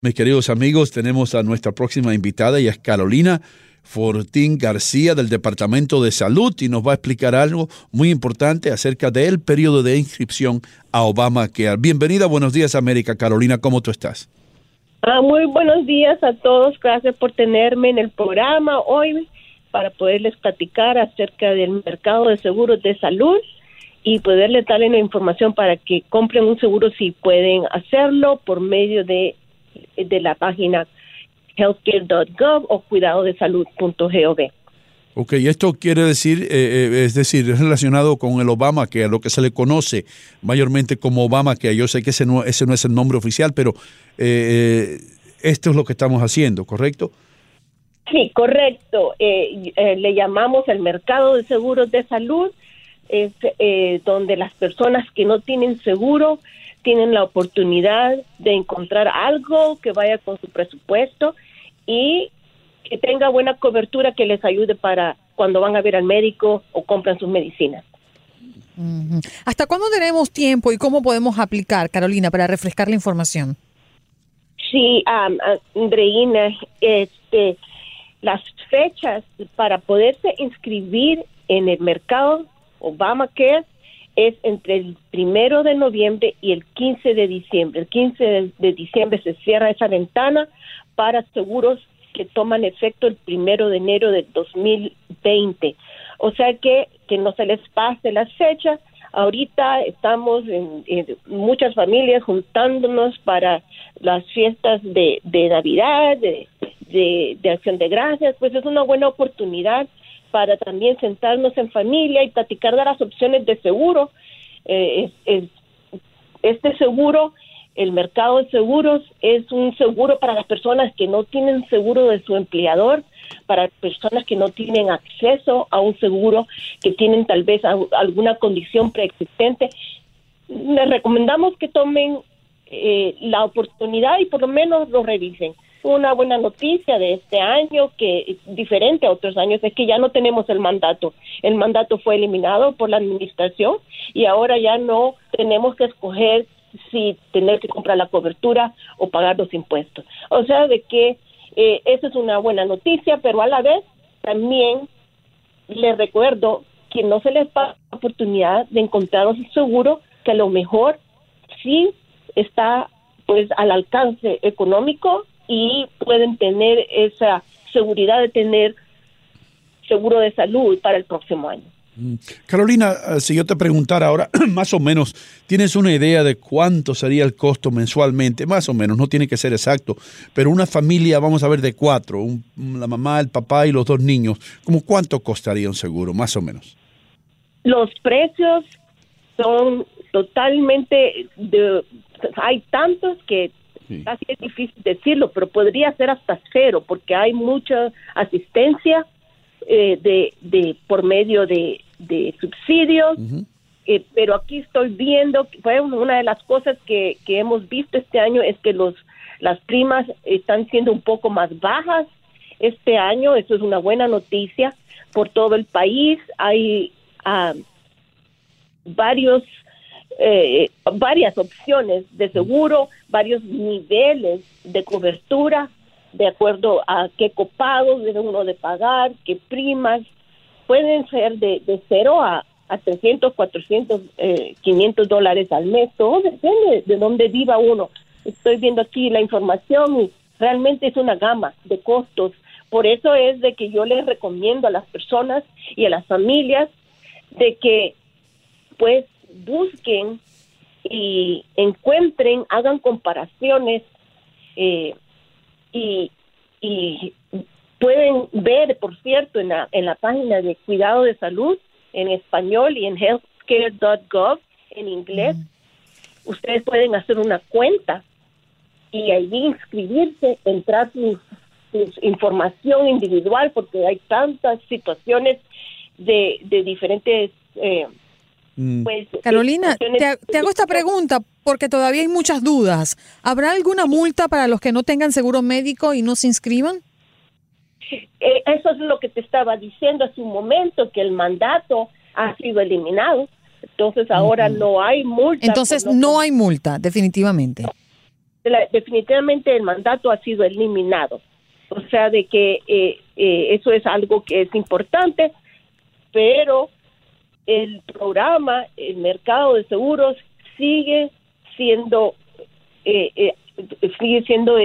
Mis queridos amigos, tenemos a nuestra próxima invitada, y es Carolina Fortín García del Departamento de Salud y nos va a explicar algo muy importante acerca del periodo de inscripción a Obamacare. Bienvenida, buenos días América. Carolina, ¿cómo tú estás? Ah, muy buenos días a todos. Gracias por tenerme en el programa hoy para poderles platicar acerca del mercado de seguros de salud y poderles darle la información para que compren un seguro si pueden hacerlo por medio de de la página healthcare.gov o cuidadodesalud.gov. Ok, esto quiere decir, eh, eh, es decir, es relacionado con el Obama, que a lo que se le conoce mayormente como Obama, que yo sé que ese no, ese no es el nombre oficial, pero eh, esto es lo que estamos haciendo, ¿correcto? Sí, correcto. le llamamos el mercado de seguros de salud, es donde las personas que no tienen seguro tienen la oportunidad de encontrar algo que vaya con su presupuesto y que tenga buena cobertura que les ayude para cuando van a ver al médico o compran sus medicinas. ¿Hasta cuándo tenemos tiempo y cómo podemos aplicar, Carolina, para refrescar la información? Sí, Andreina, este, las fechas para poderse inscribir en el mercado Obamacare es entre el primero de noviembre y el 15 de diciembre. El 15 de, diciembre se cierra esa ventana para seguros que toman efecto el primero de enero del 2020. O sea que, que no se les pase las fechas. Ahorita estamos en, muchas familias juntándonos para las fiestas de, de Navidad, de, de, de Acción de Gracias, pues es una buena oportunidad para también sentarnos en familia y platicar de las opciones de seguro. Eh, este seguro, el mercado de seguros, es un seguro para las personas que no tienen seguro de su empleador, para personas que no tienen acceso a un seguro, que tienen tal vez alguna condición preexistente. Les recomendamos que tomen eh, la oportunidad y por lo menos lo revisen una buena noticia de este año que diferente a otros años es que ya no tenemos el mandato. El mandato fue eliminado por la administración y ahora ya no tenemos que escoger si tener que comprar la cobertura o pagar los impuestos. O sea, de que eh, esa es una buena noticia, pero a la vez también les recuerdo que no se les da la oportunidad de encontrar un seguro que a lo mejor sí está pues al alcance económico y pueden tener esa seguridad de tener seguro de salud para el próximo año. Mm. Carolina, eh, si yo te preguntara ahora, más o menos, ¿tienes una idea de cuánto sería el costo mensualmente? Más o menos, no tiene que ser exacto, pero una familia, vamos a ver, de cuatro, la mamá, el papá y los dos niños, ¿cómo cuánto costaría un seguro, más o menos? Los precios son totalmente, de, hay tantos que Casi es difícil decirlo, pero podría ser hasta cero, porque hay mucha asistencia eh, de, de por medio de, de subsidios. Eh, pero aquí estoy viendo, fue una de las cosas que, que hemos visto este año es que los las primas están siendo un poco más bajas este año, eso es una buena noticia por todo el país. Hay ah, varios eh, varias opciones de seguro, varios niveles de cobertura, de acuerdo a qué copagos debe uno de pagar, qué primas, pueden ser de, de cero a, a 300, 400, eh, 500 dólares al mes, todo depende de dónde viva uno. Estoy viendo aquí la información y realmente es una gama de costos. Por eso es de que yo les recomiendo a las personas y a las familias de que pues busquen y encuentren, hagan comparaciones eh, y, y pueden ver, por cierto, en la, en la página de Cuidado de Salud en español y en healthcare.gov en inglés, ustedes pueden hacer una cuenta y ahí inscribirse, entrar su, información individual porque hay tantas situaciones de, de diferentes eh, Mm. Pues, Carolina, te, hago esta pregunta porque todavía hay muchas dudas. ¿Habrá alguna multa para los que no tengan seguro médico y no se inscriban? Eh, eso es lo que te estaba diciendo hace un momento, que el mandato ha sido eliminado. Entonces ahora no hay multa. Entonces no, hay multa, definitivamente. definitivamente el mandato ha sido eliminado. O sea, de que eh, eh, eso es algo que es importante, pero el programa, el mercado de seguros sigue siendo, eh, sigue siendo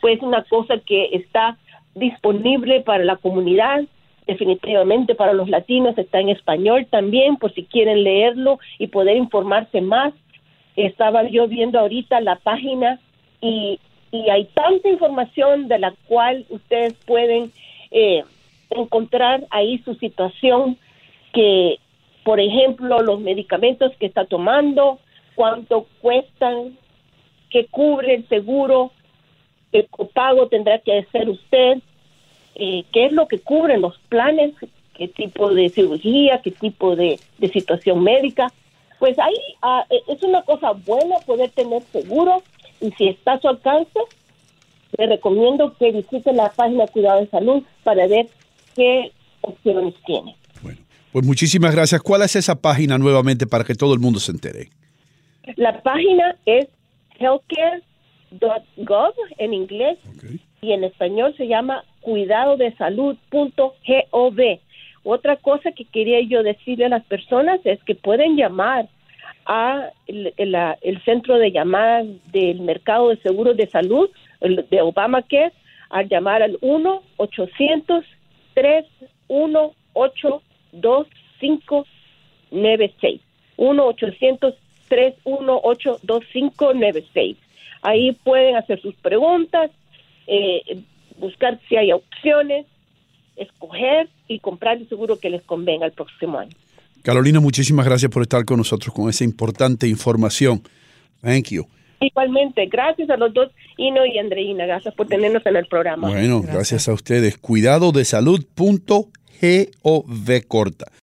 pues una cosa que está disponible para la comunidad, definitivamente para los latinos está en español también, por si quieren leerlo y poder informarse más. Estaba yo viendo ahorita la página y, y hay tanta información de la cual ustedes pueden eh, encontrar ahí su situación que, por ejemplo, los medicamentos que está tomando, cuánto cuestan, qué cubre el seguro, el copago tendrá que hacer usted, eh, qué es lo que cubren los planes, qué tipo de cirugía, qué tipo de, situación médica. Pues ahí ah, e, es una cosa buena poder tener seguro y si está a su alcance, le recomiendo que visite la página Cuidado de Salud para ver qué opciones tiene. Pues muchísimas gracias. ¿Cuál es esa página nuevamente para que todo el mundo se entere? La página es healthcare.gov en inglés y en español se llama cuidado de salud.gov. Otra cosa que quería yo decirle a las personas es que pueden llamar a el, centro de llamadas del mercado de seguros de salud de Obamacare al llamar al 1 800 318 2596 1 800 318 2596 ahí pueden hacer sus preguntas eh, buscar si hay opciones, escoger y comprar el seguro que les convenga el próximo año. Carolina, muchísimas gracias por estar con nosotros con esa importante información. Thank you. Igualmente, gracias a los dos, Ino y Andreina, gracias por tenernos en el programa. Bueno, gracias, gracias a ustedes. Cuidado de salud.gov corta.